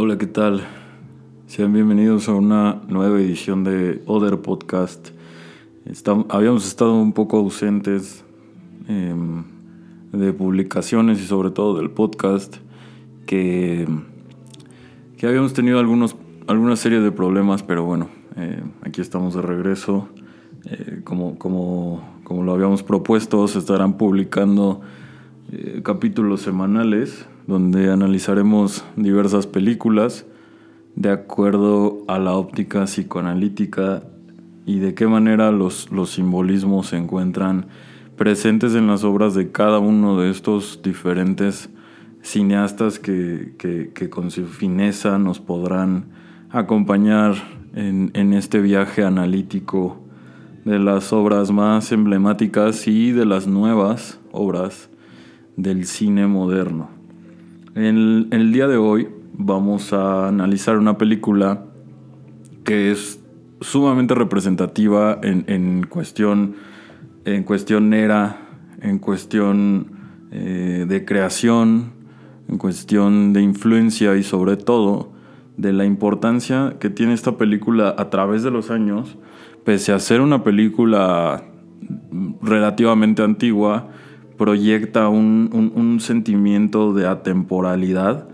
Hola, ¿qué tal? Sean bienvenidos a una nueva edición de Other Podcast. habíamos estado un poco ausentes em, de publicaciones y sobre todo del podcast, que, que habíamos tenido algunos, alguna serie de problemas, pero bueno, eh, aquí estamos de regreso. Eh, como, como, como lo habíamos propuesto, se estarán publicando eh, capítulos semanales donde analizaremos diversas películas de acuerdo a la óptica psicoanalítica y de qué manera los, los simbolismos se encuentran presentes en las obras de cada uno de estos diferentes cineastas que, que, con su fineza nos podrán acompañar en, en este viaje analítico de las obras más emblemáticas y de las nuevas obras del cine moderno. En el, día de hoy vamos a analizar una película que es sumamente representativa en, cuestión en cuestión era, en cuestión eh, de creación, en cuestión de influencia y sobre todo de la importancia que tiene esta película a través de los años, pese a ser una película relativamente antigua, proyecta un, sentimiento de atemporalidad,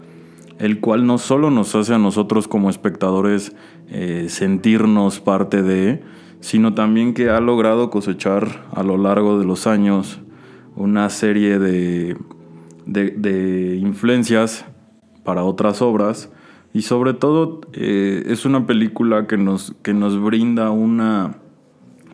el cual no solo nos hace a nosotros como espectadores eh, sentirnos parte de, sino también que ha logrado cosechar a lo largo de los años una serie de, de, influencias para otras obras. Y sobre todo eh, es una película que nos, que nos brinda una,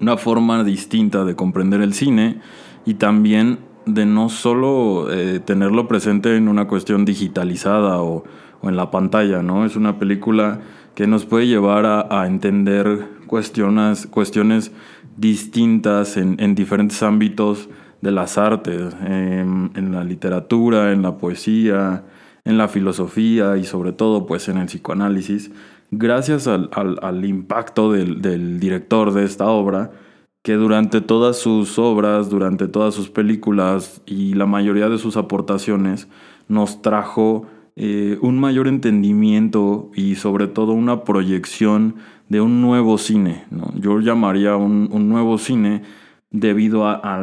una forma distinta de comprender el cine y también de no solo eh, tenerlo presente en una cuestión digitalizada o, en la pantalla, ¿no? Es una película que nos puede llevar a, entender cuestiones, distintas en, diferentes ámbitos de las artes, en, la literatura, en la poesía, en la filosofía y sobre todo pues en el psicoanálisis, gracias al, impacto del director de esta obra, que durante todas sus obras, durante todas sus películas y la mayoría de sus aportaciones nos trajo eh, un mayor entendimiento y sobre todo una proyección de un nuevo cine. Yo llamaría un, nuevo cine debido a,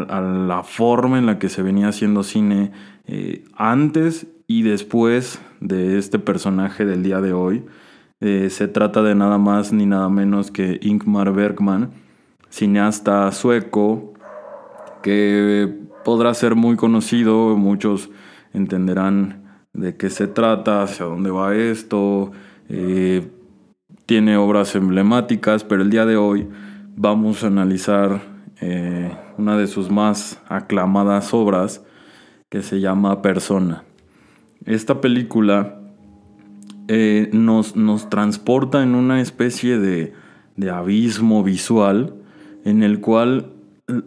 la forma en la que se venía haciendo cine eh, antes y después de este personaje del día de hoy. Eh, se trata de nada más ni nada menos que Ingmar Bergman, cineasta sueco que podrá ser muy conocido, muchos entenderán de qué se trata, hacia dónde va esto, eh, tiene obras emblemáticas, pero el día de hoy vamos a analizar eh, una de sus más aclamadas obras que se llama Persona. Esta película eh, nos, nos, transporta en una especie de, de abismo visual en el cual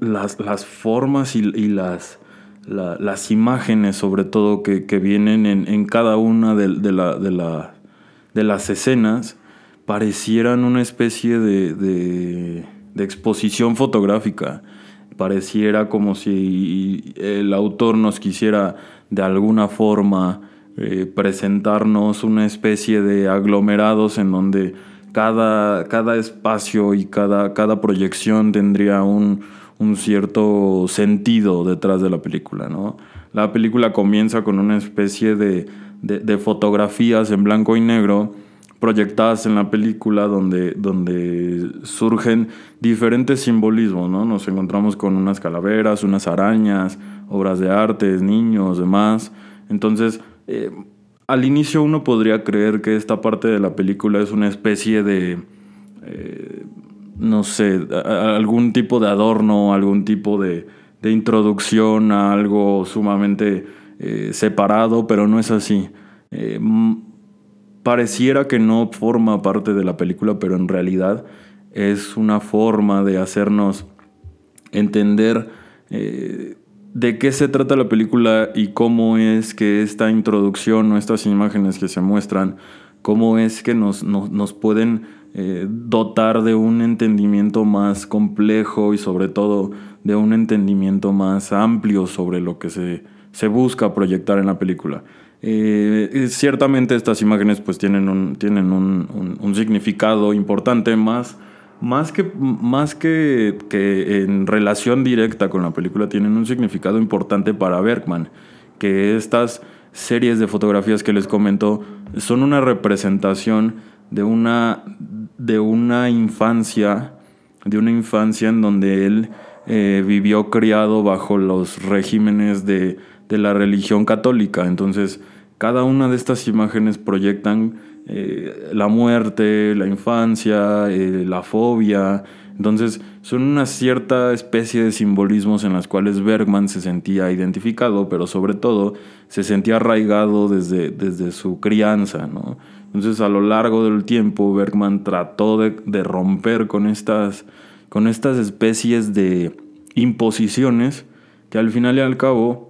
las, las formas y, las, las imágenes, sobre todo, que, vienen en, cada una de, la, de, la, de, las escenas, parecieran una especie de, de, exposición fotográfica. Pareciera como si el autor nos quisiera de alguna forma eh, presentarnos una especie de aglomerados en donde cada, cada espacio y cada, cada proyección tendría un, cierto sentido detrás de la película, ¿no? La película comienza con una especie de, fotografías en blanco y negro proyectadas en la película donde, donde surgen diferentes simbolismos, ¿no? Nos encontramos con unas calaveras, unas arañas, obras de arte, niños, demás. Entonces, eh, al inicio uno podría creer que esta parte de la película es una especie de, eh, no sé, algún tipo de adorno, algún tipo de, introducción a algo sumamente eh, separado, pero no es así. Eh, pareciera que no forma parte de la película, pero en realidad es una forma de hacernos entender de qué se trata la película y cómo es que esta introducción o estas imágenes que se muestran, cómo es que nos, pueden eh, dotar de un entendimiento más complejo y sobre todo de un entendimiento más amplio sobre lo que se, se busca proyectar en la película. Eh, ciertamente estas imágenes pues tienen un, tienen un, significado importante más, más, que, más que, que, en relación directa con la película, tienen un significado importante para Bergman, que estas series de fotografías que les comento son una representación de una, de una infancia, de una infancia en donde él eh, vivió criado bajo los regímenes de, de la religión católica. Entonces, cada una de estas imágenes proyectan eh, la muerte, la infancia, eh, la fobia. Entonces, son una cierta especie de simbolismos en las cuales Bergman se sentía identificado, pero sobre todo se sentía arraigado desde, desde su crianza. Entonces, a lo largo del tiempo, Bergman trató de, de romper con estas, con estas especies de imposiciones que al final y al cabo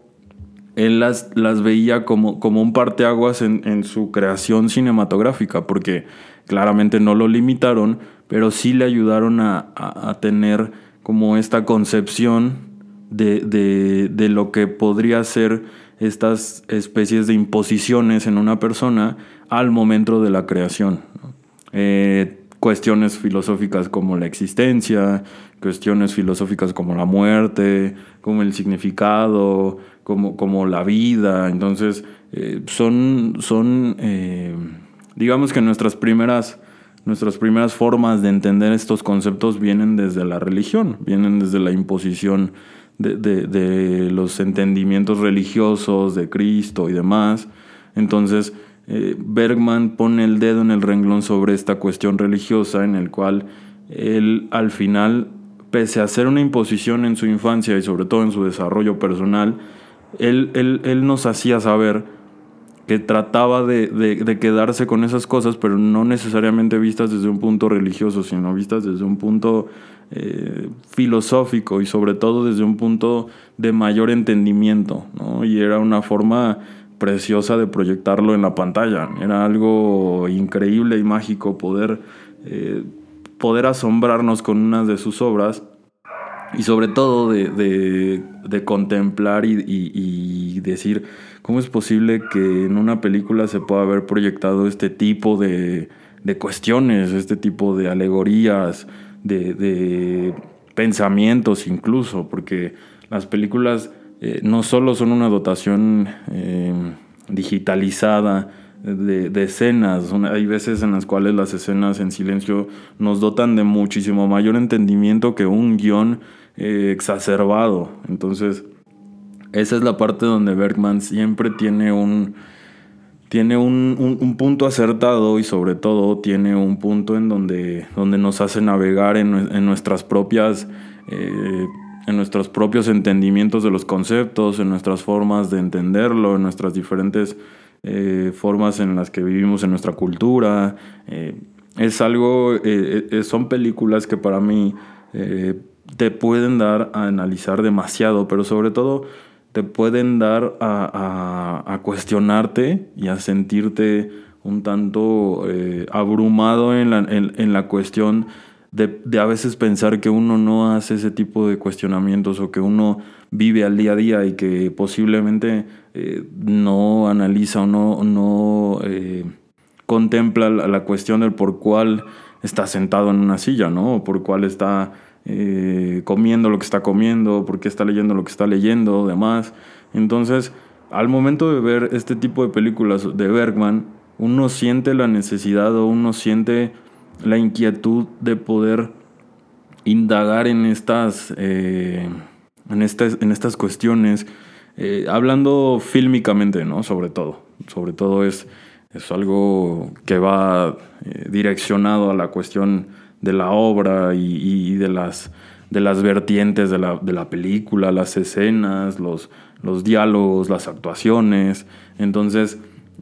él las, las veía como, como un parteaguas en, en su creación cinematográfica, porque claramente no lo limitaron, pero sí le ayudaron a, a, tener como esta concepción de, de, de, lo que podría ser estas especies de imposiciones en una persona al momento de la creación. Eh, cuestiones filosóficas como la existencia, cuestiones filosóficas como la muerte, como el significado, como, como la vida. Entonces, eh, son, son eh, digamos que nuestras primeras, nuestras primeras formas de entender estos conceptos vienen desde la religión, vienen desde la imposición de, de, los entendimientos religiosos de Cristo y demás. Entonces, eh, Bergman pone el dedo en el renglón sobre esta cuestión religiosa en el cual él al final, pese a ser una imposición en su infancia y sobre todo en su desarrollo personal, él, él, él nos hacía saber que trataba de, de, quedarse con esas cosas, pero no necesariamente vistas desde un punto religioso, sino vistas desde un punto eh, filosófico y sobre todo desde un punto de mayor entendimiento. ¿no? Y era una forma preciosa de proyectarlo en la pantalla. Era algo increíble y mágico poder, eh, poder asombrarnos con una de sus obras y sobre todo de, de, contemplar y, y, decir cómo es posible que en una película se pueda haber proyectado este tipo de, de cuestiones, este tipo de alegorías, de, pensamientos incluso, porque las películas eh, no solo son una dotación eh, digitalizada, de, escenas. Hay veces en las cuales las escenas en silencio nos dotan de muchísimo mayor entendimiento que un guion eh, exacerbado. Entonces, esa es la parte donde Bergman siempre tiene un, tiene un, punto acertado y sobre todo tiene un punto en donde, donde nos hace navegar en, nuestras propias... Eh, en nuestros propios entendimientos de los conceptos, en nuestras formas de entenderlo, en nuestras diferentes eh, formas en las que vivimos en nuestra cultura. es algo, son películas que para mí te pueden dar a analizar demasiado, pero sobre todo te pueden dar a, cuestionarte y a sentirte un tanto eh, abrumado en la, en, la cuestión de, a veces pensar que uno no hace ese tipo de cuestionamientos o que uno vive al día a día y que posiblemente eh, no analiza o no, no eh, contempla la, la, cuestión del por cuál está sentado en una silla, ¿no? O por cuál está eh, comiendo lo que está comiendo, por qué está leyendo lo que está leyendo, demás. Entonces, al momento de ver este tipo de películas de Bergman, uno siente la necesidad o uno siente la inquietud de poder indagar en estas, eh, en estas, en estas cuestiones, eh, hablando fílmicamente, ¿no? Sobre todo. Sobre todo es, es algo que va direccionado a la cuestión de la obra y, de, las, de las vertientes de la, de la película, las escenas, los, los diálogos, las actuaciones. Entonces,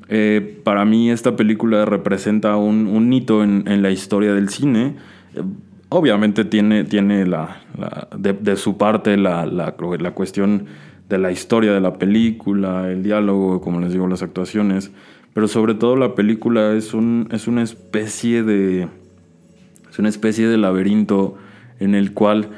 eh, para mí esta película representa un, un hito en, en, la historia del cine. obviamente tiene, tiene la, de, de, su parte la, la, la, cuestión de la historia de la película, el diálogo, como les digo, las actuaciones, pero sobre todo la película es, un, es una especie de una especie de laberinto en el cual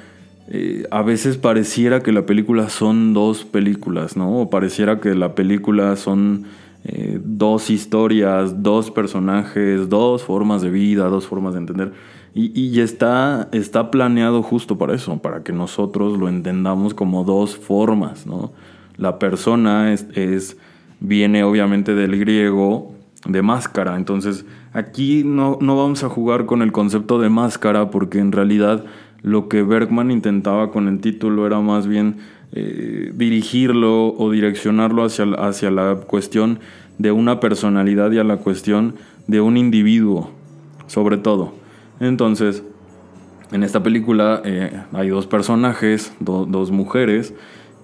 eh, a veces pareciera que la película son dos películas, ¿no? O pareciera que la película son eh, dos historias, dos personajes, dos formas de vida, dos formas de entender. Y, está, está planeado justo para eso, para que nosotros lo entendamos como dos formas, ¿no? La persona es, es viene obviamente del griego de máscara, entonces aquí no, no vamos a jugar con el concepto de máscara porque en realidad lo que Bergman intentaba con el título era más bien eh, dirigirlo o direccionarlo hacia, hacia la cuestión de una personalidad y a la cuestión de un individuo, sobre todo. Entonces, en esta película eh, hay dos personajes, dos mujeres,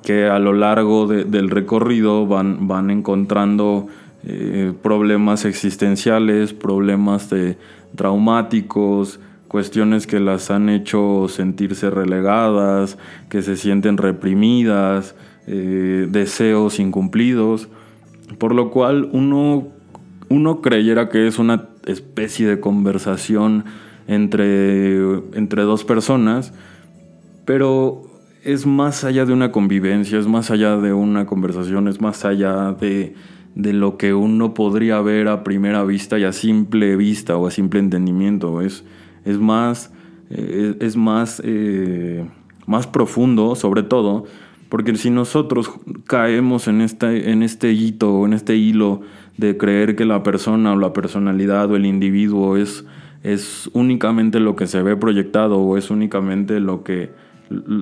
que a lo largo del recorrido van, van encontrando eh, problemas existenciales, problemas de, traumáticos, cuestiones que las han hecho sentirse relegadas, que se sienten reprimidas, eh, deseos incumplidos, por lo cual uno, uno creyera que es una especie de conversación entre, entre dos personas, pero es más allá de una convivencia, es más allá de una conversación, es más allá de, de lo que uno podría ver a primera vista y a simple vista o a simple entendimiento. Es, es más, eh, es más, eh, más profundo, sobre todo, porque si nosotros caemos en este, en este hito o en este hilo de creer que la persona o la personalidad o el individuo es, es únicamente lo que se ve proyectado o es únicamente lo que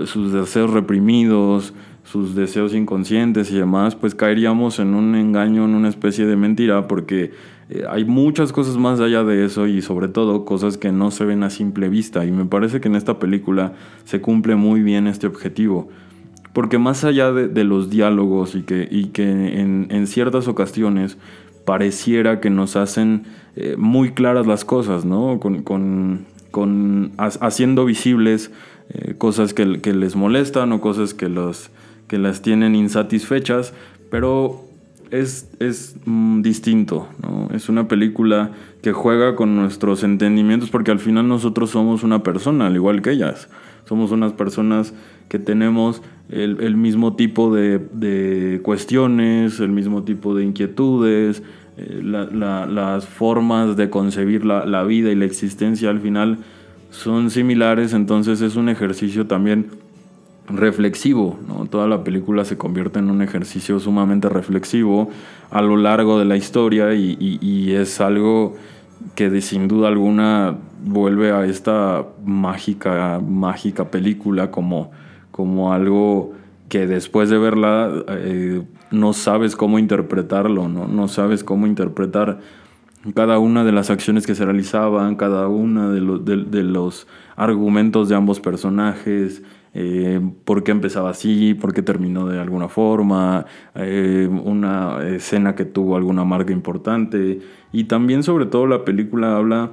sus deseos reprimidos, sus deseos inconscientes y demás, pues caeríamos en un engaño, en una especie de mentira, porque eh, hay muchas cosas más allá de eso y sobre todo cosas que no se ven a simple vista. Y me parece que en esta película se cumple muy bien este objetivo. Porque más allá de, los diálogos y que, y que en, ciertas ocasiones pareciera que nos hacen eh, muy claras las cosas, ¿no? Con, con, con haciendo visibles eh, cosas que, que, les molestan o cosas que, los, que las tienen insatisfechas, pero es, es mm, distinto, ¿no? Es una película que juega con nuestros entendimientos porque al final nosotros somos una persona, al igual que ellas. Somos unas personas que tenemos el, mismo tipo de, cuestiones, el mismo tipo de inquietudes, eh, las formas de concebir la, la vida y la existencia al final son similares, entonces es un ejercicio también reflexivo, ¿no? Toda la película se convierte en un ejercicio sumamente reflexivo a lo largo de la historia y, es algo que sin duda alguna vuelve a esta mágica, mágica película como, como algo que después de verla eh, no sabes cómo interpretarlo, ¿no? no sabes cómo interpretar cada una de las acciones que se realizaban, cada una de los argumentos de ambos personajes, eh, por qué empezaba así, por qué terminó de alguna forma, eh, una escena que tuvo alguna marca importante. Y también sobre todo la película habla,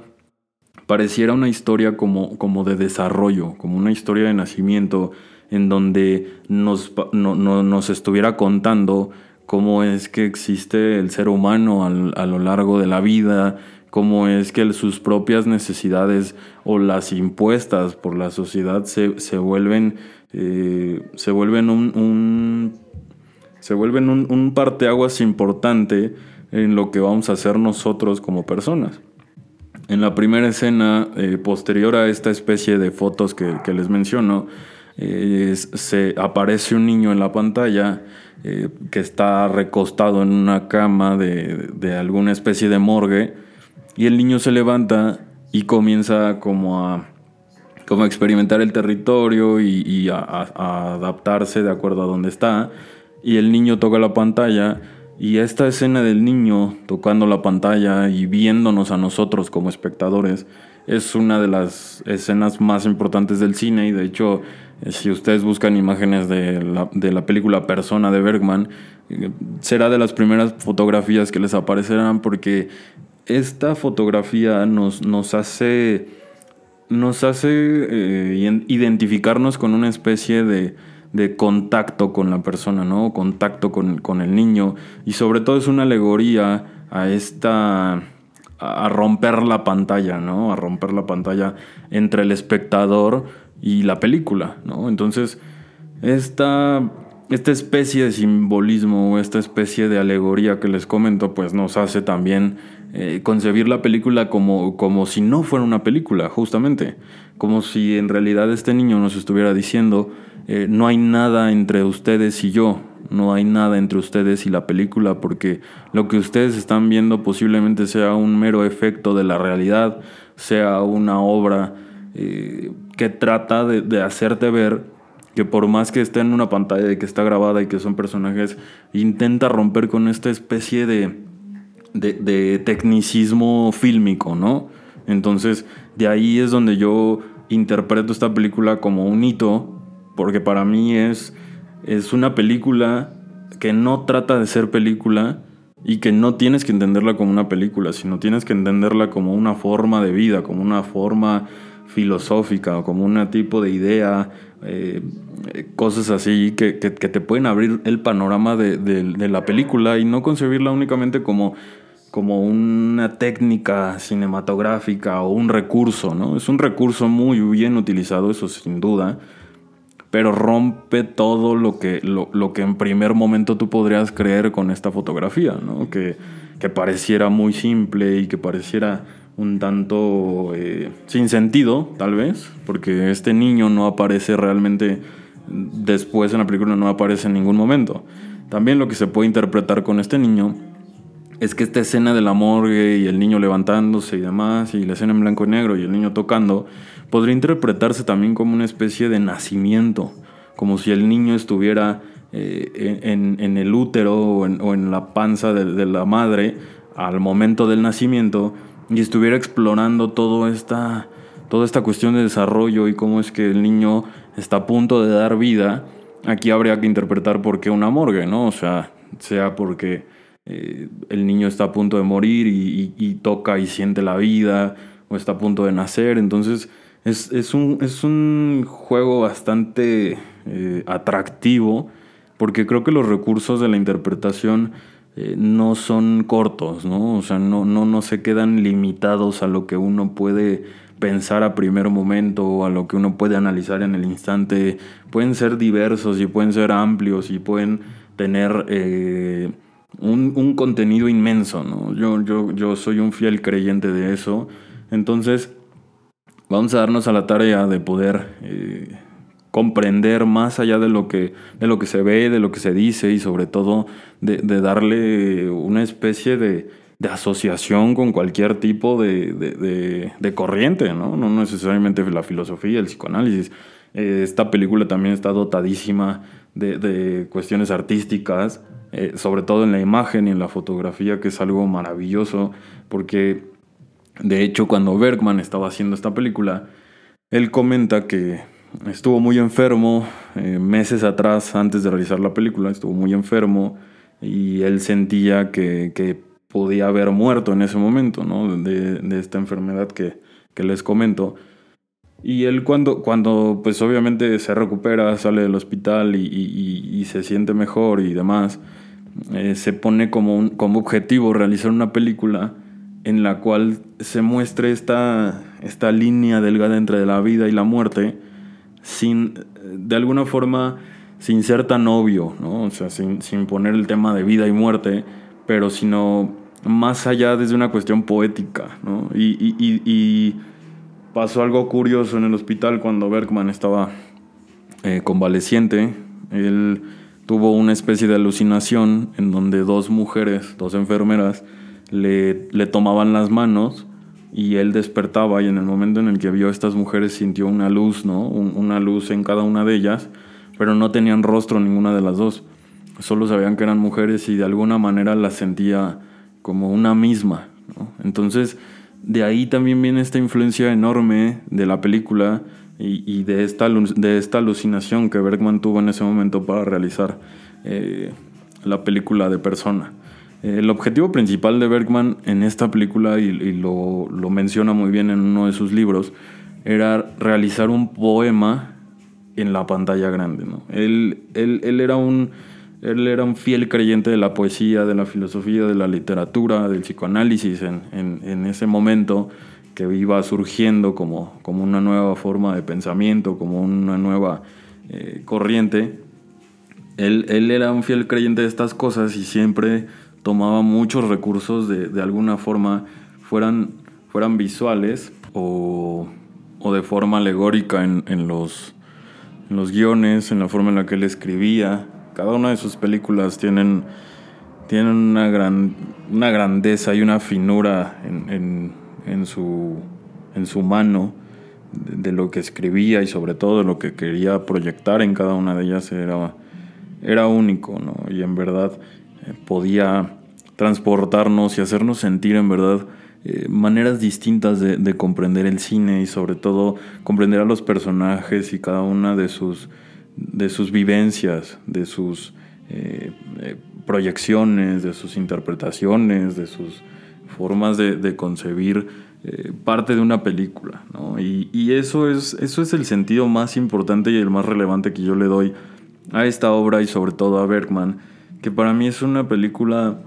pareciera una historia como, como de desarrollo, como una historia de nacimiento, en donde nos, nos estuviera contando cómo es que existe el ser humano a lo largo de la vida, cómo es que sus propias necesidades o las impuestas por la sociedad se, vuelven, eh, se vuelven un, se vuelven un, parteaguas importante en lo que vamos a hacer nosotros como personas. En la primera escena, eh, posterior a esta especie de fotos que, les menciono, eh, se aparece un niño en la pantalla que está recostado en una cama de, de alguna especie de morgue y el niño se levanta y comienza como a, como a experimentar el territorio y, a, adaptarse de acuerdo a donde está. Y el niño toca la pantalla y esta escena del niño tocando la pantalla y viéndonos a nosotros como espectadores es una de las escenas más importantes del cine y de hecho si ustedes buscan imágenes de la, de la película Persona de Bergman, eh, será de las primeras fotografías que les aparecerán porque esta fotografía nos, nos hace, nos hace eh, identificarnos con una especie de, contacto con la persona, ¿no? Contacto con, el niño. Y sobre todo es una alegoría a esta. a romper la pantalla, ¿no? A romper la pantalla entre el espectador y la película, ¿no? Entonces, esta esta especie de simbolismo esta especie de alegoría que les comento, pues nos hace también eh, concebir la película como, como si no fuera una película, justamente. Como si en realidad este niño nos estuviera diciendo, eh, no hay nada entre ustedes y yo, no hay nada entre ustedes y la película, porque lo que ustedes están viendo posiblemente sea un mero efecto de la realidad, sea una obra eh, que trata de, de hacerte ver que por más que esté en una pantalla y que está grabada y que son personajes, intenta romper con esta especie de, de, tecnicismo fílmico, ¿no? Entonces, de ahí es donde yo interpreto esta película como un hito, porque para mí es, es una película que no trata de ser película y que no tienes que entenderla como una película, sino tienes que entenderla como una forma de vida, como una forma filosófica o como un tipo de idea, eh, cosas así que, te pueden abrir el panorama de, la película y no concebirla únicamente como, como una técnica cinematográfica o un recurso, ¿no? Es un recurso muy bien utilizado, eso sin duda, pero rompe todo lo que, lo, lo que en primer momento tú podrías creer con esta fotografía, ¿no? Que, que pareciera muy simple y que pareciera un tanto eh, sin sentido, tal vez, porque este niño no aparece realmente después en la película, no aparece en ningún momento. También lo que se puede interpretar con este niño es que esta escena de la morgue y el niño levantándose y demás, y la escena en blanco y negro y el niño tocando, podría interpretarse también como una especie de nacimiento, como si el niño estuviera eh, en, el útero o en, la panza de la madre al momento del nacimiento y estuviera explorando todo esta, toda esta cuestión de desarrollo y cómo es que el niño está a punto de dar vida, aquí habría que interpretar por qué una morgue, ¿no? O sea, sea porque eh, el niño está a punto de morir y, toca y siente la vida, o está a punto de nacer, entonces es, un, es un, juego bastante eh, atractivo, porque creo que los recursos de la interpretación eh, no son cortos, ¿no? O sea, no, no, no se quedan limitados a lo que uno puede pensar a primer momento o a lo que uno puede analizar en el instante. Pueden ser diversos y pueden ser amplios y pueden tener eh, un, contenido inmenso, ¿no? Yo, yo, yo soy un fiel creyente de eso. Entonces, vamos a darnos a la tarea de poder... Eh, comprender más allá de lo que, de lo que se ve, de lo que se dice y sobre todo de, darle una especie de, asociación con cualquier tipo de, corriente, ¿no? no necesariamente la filosofía, el psicoanálisis. Eh, esta película también está dotadísima de, cuestiones artísticas, eh, sobre todo en la imagen y en la fotografía, que es algo maravilloso, porque de hecho cuando Bergman estaba haciendo esta película, él comenta que estuvo muy enfermo eh, meses atrás, antes de realizar la película, estuvo muy enfermo y él sentía que, podía haber muerto en ese momento, ¿no? De, esta enfermedad que, les comento. Y él cuando, cuando, pues obviamente se recupera, sale del hospital y, se siente mejor y demás, eh, se pone como, como objetivo realizar una película en la cual se muestre esta, esta línea delgada entre la vida y la muerte, sin, de alguna forma, sin ser tan obvio, ¿no? O sea, sin, poner el tema de vida y muerte, pero sino más allá desde una cuestión poética, ¿no? Y, pasó algo curioso en el hospital cuando Bergman estaba eh, convaleciente. Él tuvo una especie de alucinación en donde dos mujeres, dos enfermeras, le, le tomaban las manos y él despertaba y en el momento en el que vio a estas mujeres sintió una luz, ¿no? una luz en cada una de ellas, pero no tenían rostro ninguna de las dos. Solo sabían que eran mujeres y de alguna manera las sentía como una misma. Entonces, de ahí también viene esta influencia enorme de la película y, de, esta, de esta alucinación que Bergman tuvo en ese momento para realizar eh, la película de Persona. El objetivo principal de Bergman en esta película, y, lo, menciona muy bien en uno de sus libros, era realizar un poema en la pantalla grande. ¿no? Él, él, era un, él era un fiel creyente de la poesía, de la filosofía, de la literatura, del psicoanálisis en, ese momento que iba surgiendo como, como, una nueva forma de pensamiento, como una nueva eh, corriente. él, él era un fiel creyente de estas cosas y siempre tomaba muchos recursos de, de alguna forma, fueran, fueran visuales o, o, de forma alegórica en, en, los, en los guiones, en la forma en la que él escribía. Cada una de sus películas tienen, tienen una, gran, una grandeza y una finura en, en, en, su, en su mano de, lo que escribía y sobre todo de lo que quería proyectar en cada una de ellas era, era único, ¿no? Y en verdad eh, podía transportarnos y hacernos sentir en verdad eh, maneras distintas de, de, comprender el cine y sobre todo comprender a los personajes y cada una de sus, de sus vivencias, de sus eh, eh, proyecciones, de sus interpretaciones, de sus formas de, concebir eh, parte de una película. ¿no? Y, eso, es, eso es el sentido más importante y el más relevante que yo le doy a esta obra y sobre todo a Bergman, que para mí es una película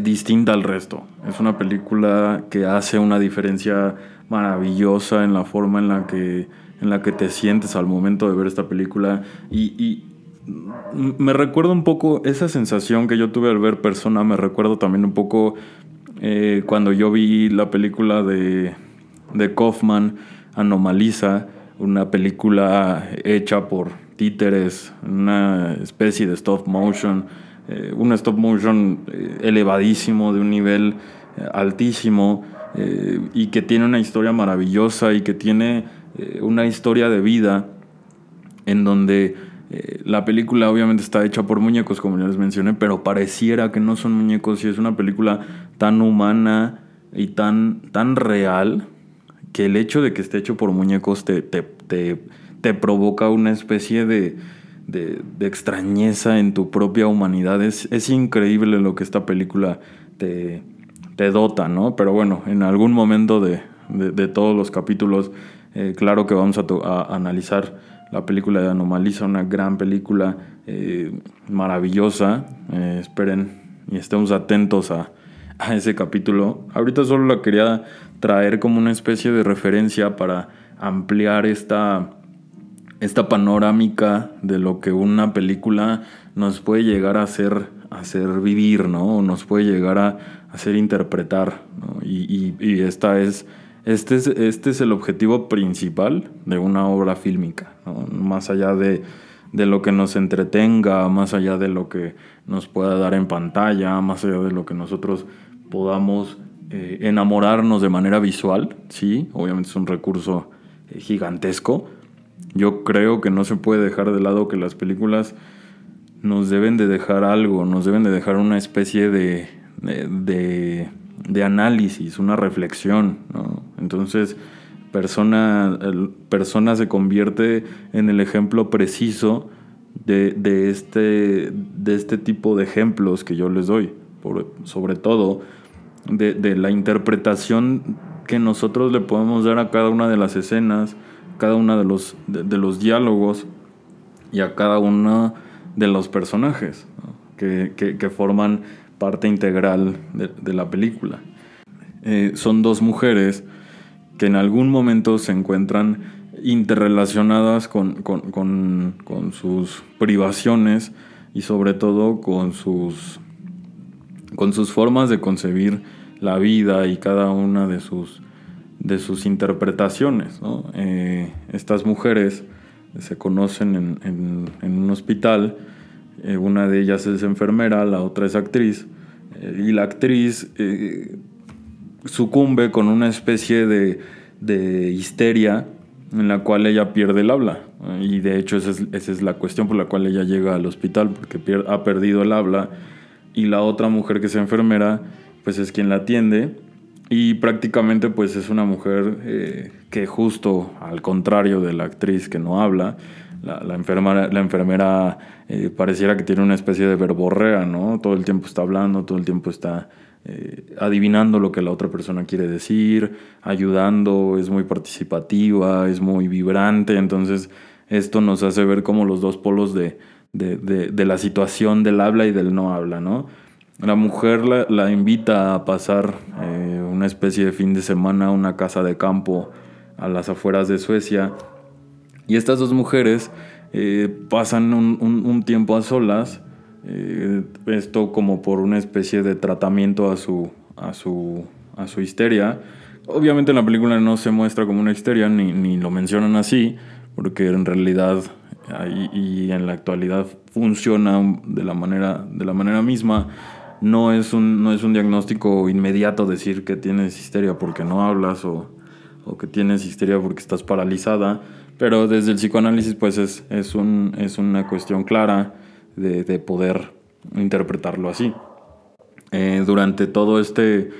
distinta al resto. Es una película que hace una diferencia maravillosa en la forma en la que, en la que te sientes al momento de ver esta película. Y, me recuerdo un poco esa sensación que yo tuve al ver Persona, me recuerdo también un poco eh, cuando yo vi la película de, de Kaufman, Anomaliza, una película hecha por títeres, una especie de stop motion eh, un stop motion eh, elevadísimo, de un nivel eh, altísimo, y que tiene una historia maravillosa y que tiene una historia de vida en donde la película obviamente está hecha por muñecos, como ya les mencioné, pero pareciera que no son muñecos y es una película tan humana y tan, tan real que el hecho de que esté hecho por muñecos te, te, te, te provoca una especie de, de, extrañeza en tu propia humanidad. Es, es, increíble lo que esta película te, te, dota, ¿no? Pero bueno, en algún momento de, de todos los capítulos, eh, claro que vamos a, a, analizar la película de Anomaliza, una gran película eh, maravillosa. Eh, esperen y estemos atentos a, a ese capítulo. Ahorita solo la quería traer como una especie de referencia para ampliar esta esta panorámica de lo que una película nos puede llegar a hacer, hacer vivir, ¿no? Nos puede llegar a hacer interpretar, y, esta es, este, es, este es el objetivo principal de una obra fílmica. Más allá de, de lo que nos entretenga, más allá de lo que nos pueda dar en pantalla, más allá de lo que nosotros podamos eh, enamorarnos de manera visual, sí, obviamente es un recurso eh, gigantesco, yo creo que no se puede dejar de lado que las películas nos deben de dejar algo, nos deben de dejar una especie de, de análisis, una reflexión. Entonces, persona, se convierte en el ejemplo preciso de, de, este, de este tipo de ejemplos que yo les doy. Sobre todo de, de la interpretación que nosotros le podemos dar a cada una de las escenas, cada uno de los, de, los diálogos y a cada uno de los personajes que, que, forman parte integral de, la película. Eh, son dos mujeres que en algún momento se encuentran interrelacionadas con, con, con, sus privaciones y sobre todo con sus, con sus formas de concebir la vida y cada una de sus de sus interpretaciones. Eh, estas mujeres se conocen en, en, un hospital, eh, una de ellas es enfermera, la otra es actriz, eh, y la actriz sucumbe con una especie de, de, histeria en la cual ella pierde el habla. Y de hecho esa es, esa es, la cuestión por la cual ella llega al hospital, porque ha perdido el habla, y la otra mujer que es enfermera, pues es quien la atiende. Y prácticamente pues es una mujer eh, que justo al contrario de la actriz que no habla, la, enfermera, la enfermera eh, pareciera que tiene una especie de verborrea, ¿no? Todo el tiempo está hablando, todo el tiempo está eh, adivinando lo que la otra persona quiere decir, ayudando, es muy participativa, es muy vibrante, entonces esto nos hace ver como los dos polos de, de, de, la situación del habla y del no habla, ¿no? La mujer la, la invita a pasar eh, una especie de fin de semana a una casa de campo a las afueras de Suecia. Y estas dos mujeres eh, pasan un, tiempo a solas, eh, esto como por una especie de tratamiento a su, a su, a su histeria. Obviamente en la película no se muestra como una histeria, ni, ni lo mencionan así, porque en realidad y en la actualidad funciona de la manera, de la manera misma. No es, un, no es un diagnóstico inmediato decir que tienes histeria porque no hablas o, o que tienes histeria porque estás paralizada, pero desde el psicoanálisis pues es, es, un, es una cuestión clara de, de poder interpretarlo así. Eh, durante todo este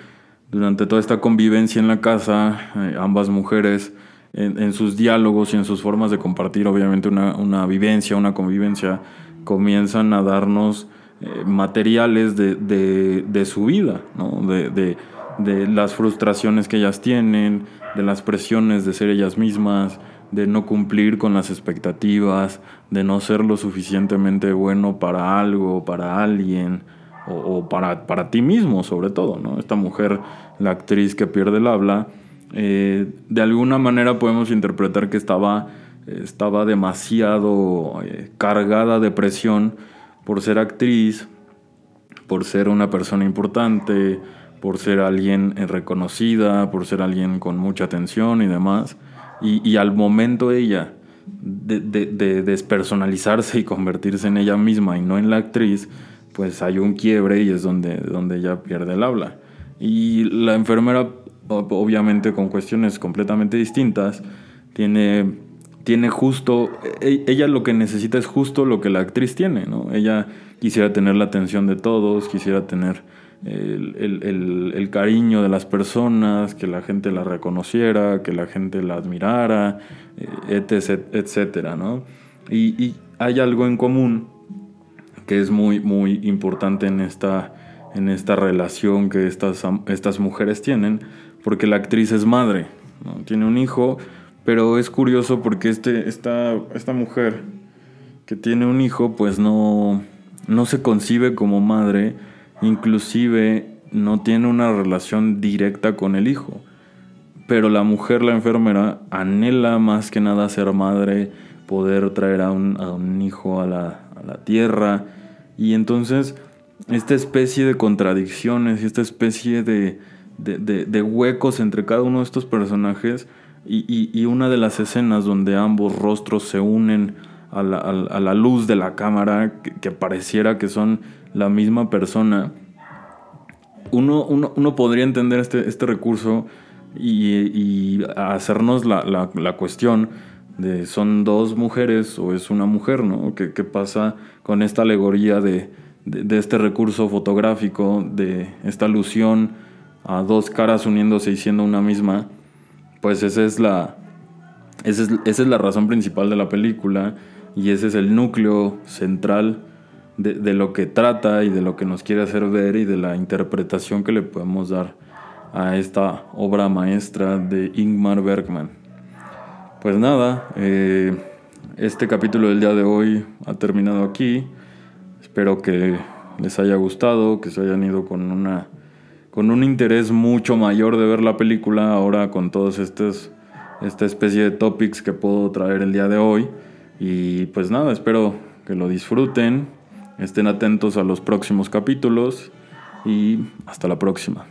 durante toda esta convivencia en la casa, eh, ambas mujeres en, sus diálogos y en sus formas de compartir, obviamente, una, una vivencia, una convivencia, comienzan a darnos eh, materiales de, de, de, su vida, ¿no? de, de, de, las frustraciones que ellas tienen, de las presiones de ser ellas mismas, de no cumplir con las expectativas, de no ser lo suficientemente bueno para algo, para alguien, o, para, para ti mismo sobre todo. ¿no? Esta mujer, la actriz que pierde el habla, eh, de alguna manera podemos interpretar que estaba, estaba demasiado eh, cargada de presión por ser actriz, por ser una persona importante, por ser alguien eh, reconocida, por ser alguien con mucha atención y demás. Y, al momento ella de, de, despersonalizarse y convertirse en ella misma y no en la actriz, pues hay un quiebre y es donde, donde ella pierde el habla. Y la enfermera obviamente con cuestiones completamente distintas, tiene, tiene justo, e, ella lo que necesita es justo lo que la actriz tiene, ¿no? Ella quisiera tener la atención de todos, quisiera tener el, cariño de las personas, que la gente la reconociera, que la gente la admirara, eh, etc., etcétera, ¿no? Y, y, hay algo en común que es muy, muy importante en esta, en esta relación que estas, estas mujeres tienen, porque la actriz es madre, tiene un hijo, pero es curioso porque este, esta, esta mujer que tiene un hijo, pues no, no se concibe como madre, inclusive no tiene una relación directa con el hijo. Pero la mujer, la enfermera, anhela más que nada ser madre, poder traer a un, a un hijo a la, a la tierra. Y entonces, esta especie de contradicciones y esta especie de, de, huecos entre cada uno de estos personajes y, una de las escenas donde ambos rostros se unen a la, luz de la cámara, que, pareciera que son la misma persona, uno, uno, podría entender este, este recurso y, hacernos la, cuestión de son dos mujeres o es una mujer, ¿no? ¿Qué, qué pasa con esta alegoría de, de, este recurso fotográfico, de esta alusión a dos caras uniéndose y siendo una misma, pues esa es la, esa es, la razón principal de la película y ese es el núcleo central de, lo que trata y de lo que nos quiere hacer ver y de la interpretación que le podemos dar a esta obra maestra de Ingmar Bergman. Pues nada, eh, este capítulo del día de hoy ha terminado aquí. Espero que les haya gustado, que se hayan ido con una con un interés mucho mayor de ver la película ahora con todos estos esta especie de topics que puedo traer el día de hoy y pues nada espero que lo disfruten estén atentos a los próximos capítulos y hasta la próxima